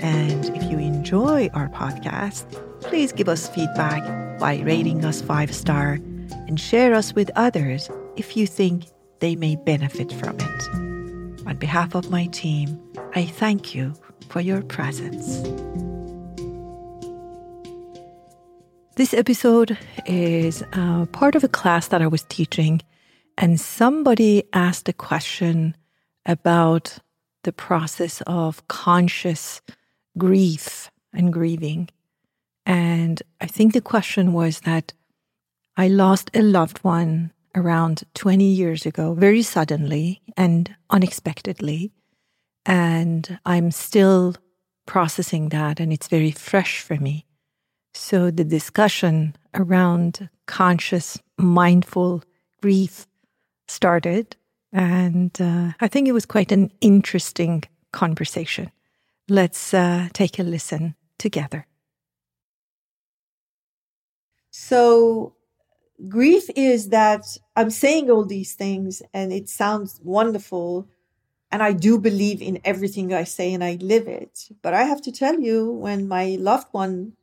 And if you enjoy our podcast, please give us feedback by rating us five star and share us with others if you think they may benefit from it. On behalf of my team, I thank you for your presence. This episode is uh, part of a class that I was teaching and somebody asked a question about the process of conscious grief and grieving. And I think the question was that I lost a loved one around 20 years ago, very suddenly and unexpectedly. And I'm still processing that, and it's very fresh for me. So the discussion around conscious, mindful grief started. And uh, I think it was quite an interesting conversation. Let's uh, take a listen together. So, grief is that I'm saying all these things and it sounds wonderful. And I do believe in everything I say and I live it. But I have to tell you, when my loved one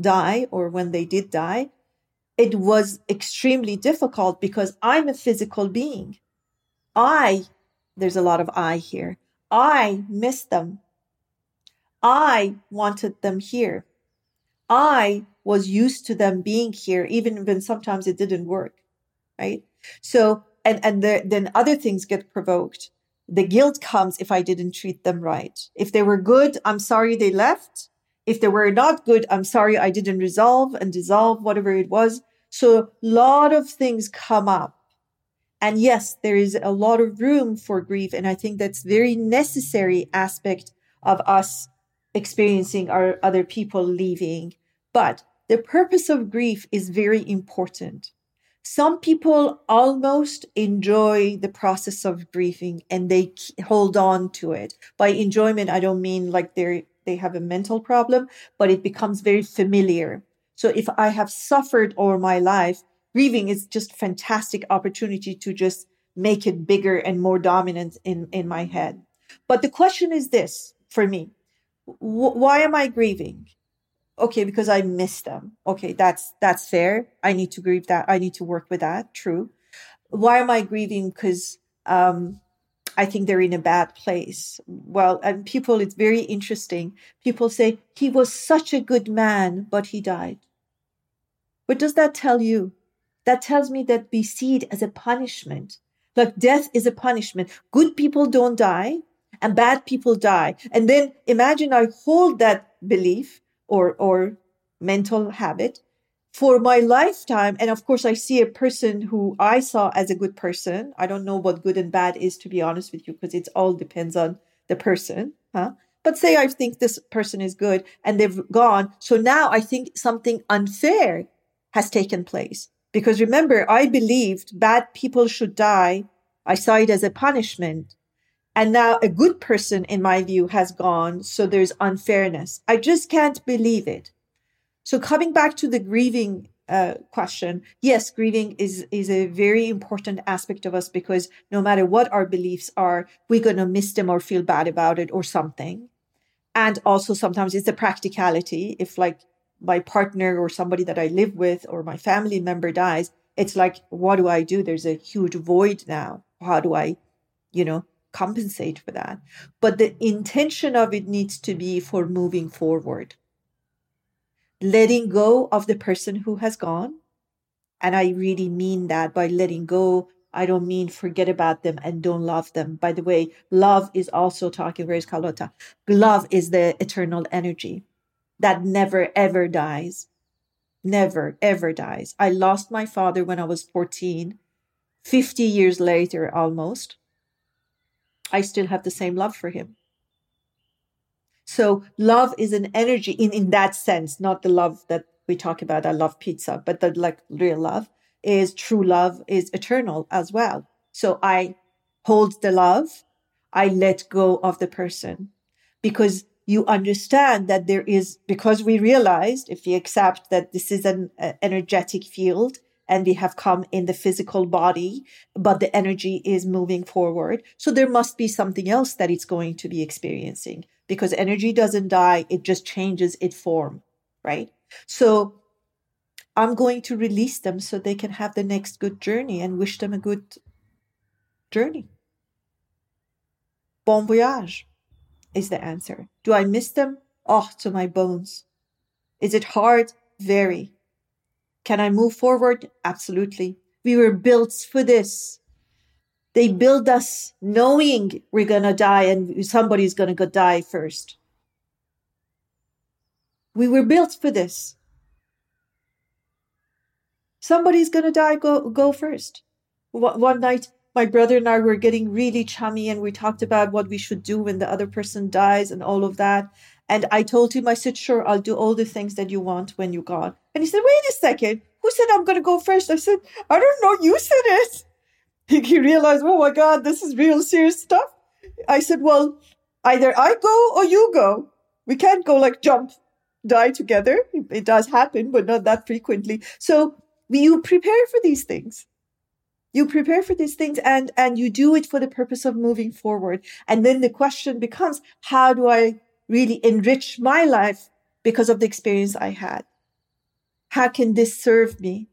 died or when they did die, it was extremely difficult because I'm a physical being. I, there's a lot of I here. I miss them. I wanted them here. I was used to them being here, even when sometimes it didn't work. Right. So, and, and the, then other things get provoked. The guilt comes if I didn't treat them right. If they were good, I'm sorry they left. If they were not good, I'm sorry I didn't resolve and dissolve whatever it was. So a lot of things come up. And yes, there is a lot of room for grief. And I think that's very necessary aspect of us experiencing our other people leaving. But the purpose of grief is very important. Some people almost enjoy the process of grieving and they hold on to it. By enjoyment, I don't mean like they're they have a mental problem, but it becomes very familiar. So if I have suffered all my life, grieving is just fantastic opportunity to just make it bigger and more dominant in, in my head. But the question is this for me. Why am I grieving? Okay, because I miss them. Okay, that's that's fair. I need to grieve that. I need to work with that. True. Why am I grieving? Because um, I think they're in a bad place. Well, and people, it's very interesting. People say, he was such a good man, but he died. What does that tell you? That tells me that we see it as a punishment. Like death is a punishment. Good people don't die and bad people die. And then imagine I hold that belief or, or mental habit for my lifetime. And of course, I see a person who I saw as a good person. I don't know what good and bad is, to be honest with you, because it all depends on the person. Huh? But say I think this person is good and they've gone. So now I think something unfair has taken place. Because remember, I believed bad people should die. I saw it as a punishment. And now a good person, in my view, has gone. So there's unfairness. I just can't believe it. So coming back to the grieving uh, question, yes, grieving is is a very important aspect of us because no matter what our beliefs are, we're gonna miss them or feel bad about it or something. And also sometimes it's the practicality. If like my partner or somebody that I live with or my family member dies, it's like, what do I do? There's a huge void now. How do I, you know, compensate for that? But the intention of it needs to be for moving forward letting go of the person who has gone. And I really mean that by letting go. I don't mean forget about them and don't love them. By the way, love is also talking, where's Carlotta? Love is the eternal energy that never ever dies. Never ever dies. I lost my father when I was 14. 50 years later, almost, I still have the same love for him. So love is an energy in, in that sense, not the love that we talk about. I love pizza, but the like real love is true love is eternal as well. So I hold the love. I let go of the person because you understand that there is, because we realized if we accept that this is an energetic field and we have come in the physical body, but the energy is moving forward. So there must be something else that it's going to be experiencing because energy doesn't die. It just changes its form, right? So I'm going to release them so they can have the next good journey and wish them a good journey. Bon voyage is the answer. Do I miss them? Oh, to my bones. Is it hard? Very. Can I move forward? Absolutely. We were built for this. They build us knowing we're going to die and somebody's going to go die first. We were built for this. Somebody's going to die, go, go first. One night, my brother and I were getting really chummy and we talked about what we should do when the other person dies and all of that. And I told him, I said, sure, I'll do all the things that you want when you're gone. And he said, wait a second. Who said I'm going to go first? I said, I don't know. You said it. He realized, oh my God, this is real serious stuff. I said, well, either I go or you go. We can't go like jump, die together. It does happen, but not that frequently. So you prepare for these things you prepare for these things and and you do it for the purpose of moving forward and then the question becomes how do i really enrich my life because of the experience i had how can this serve me?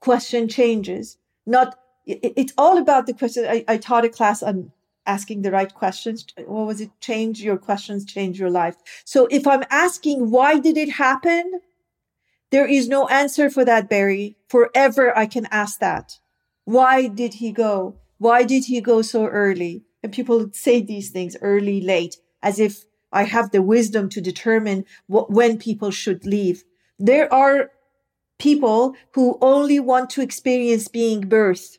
Question changes. Not it, it's all about the question. I, I taught a class on asking the right questions. What was it? Change your questions change your life. So if i'm asking why did it happen? There is no answer for that barry. Forever i can ask that. Why did he go? Why did he go so early? And people say these things early, late, as if I have the wisdom to determine when people should leave. There are people who only want to experience being birthed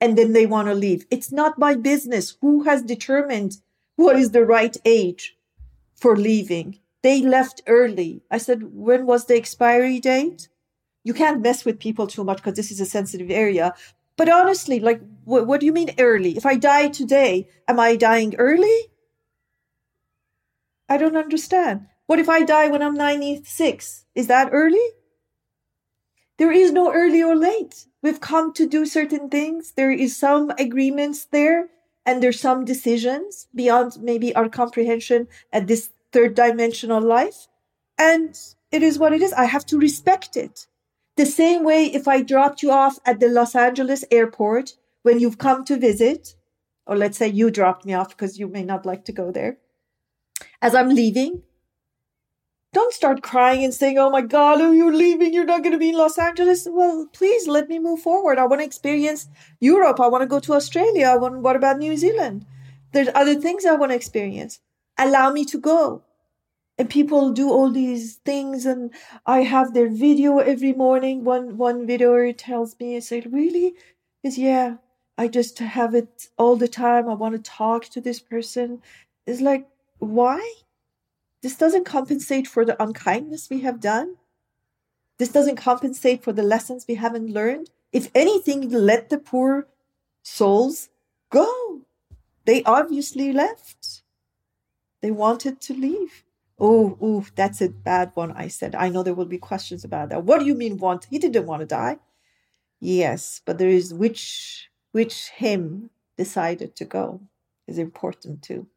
and then they want to leave. It's not my business. Who has determined what is the right age for leaving? They left early. I said, when was the expiry date? You can't mess with people too much because this is a sensitive area. But honestly, like, what, what do you mean early? If I die today, am I dying early? I don't understand. What if I die when I'm 96? Is that early? There is no early or late. We've come to do certain things. There is some agreements there and there's some decisions beyond maybe our comprehension at this third dimensional life. And it is what it is. I have to respect it. The same way if I dropped you off at the Los Angeles airport when you've come to visit, or let's say you dropped me off because you may not like to go there. As I'm leaving, don't start crying and saying, Oh my God, are you're leaving? You're not going to be in Los Angeles. Well, please let me move forward. I want to experience Europe. I want to go to Australia. I want, what about New Zealand? There's other things I want to experience. Allow me to go and people do all these things and i have their video every morning one one video tells me i said really is yeah i just have it all the time i want to talk to this person it's like why this doesn't compensate for the unkindness we have done this doesn't compensate for the lessons we haven't learned if anything let the poor souls go they obviously left they wanted to leave Oh, oh, that's a bad one. I said, I know there will be questions about that. What do you mean want? He didn't want to die. Yes, but there is which which him decided to go is important too.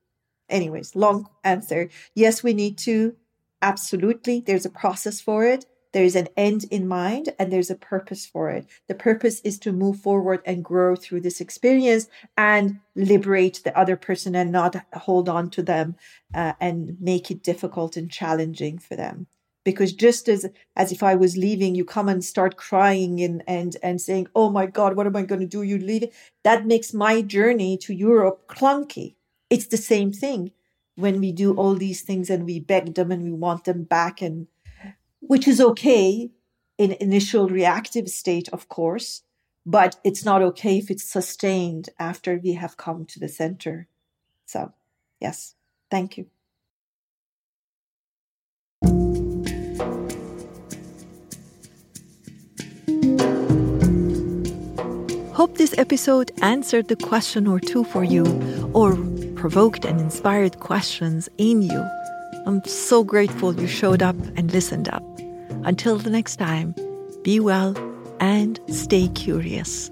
Anyways, long answer. Yes, we need to. Absolutely. There's a process for it there is an end in mind and there's a purpose for it. The purpose is to move forward and grow through this experience and liberate the other person and not hold on to them uh, and make it difficult and challenging for them. Because just as as if I was leaving, you come and start crying and and and saying, "Oh my God, what am I going to do? You leave." That makes my journey to Europe clunky. It's the same thing when we do all these things and we beg them and we want them back and which is okay in initial reactive state of course but it's not okay if it's sustained after we have come to the center. So yes thank you. Hope this episode answered the question or two for you, or provoked and inspired questions in you. I'm so grateful you showed up and listened up. Until the next time, be well and stay curious.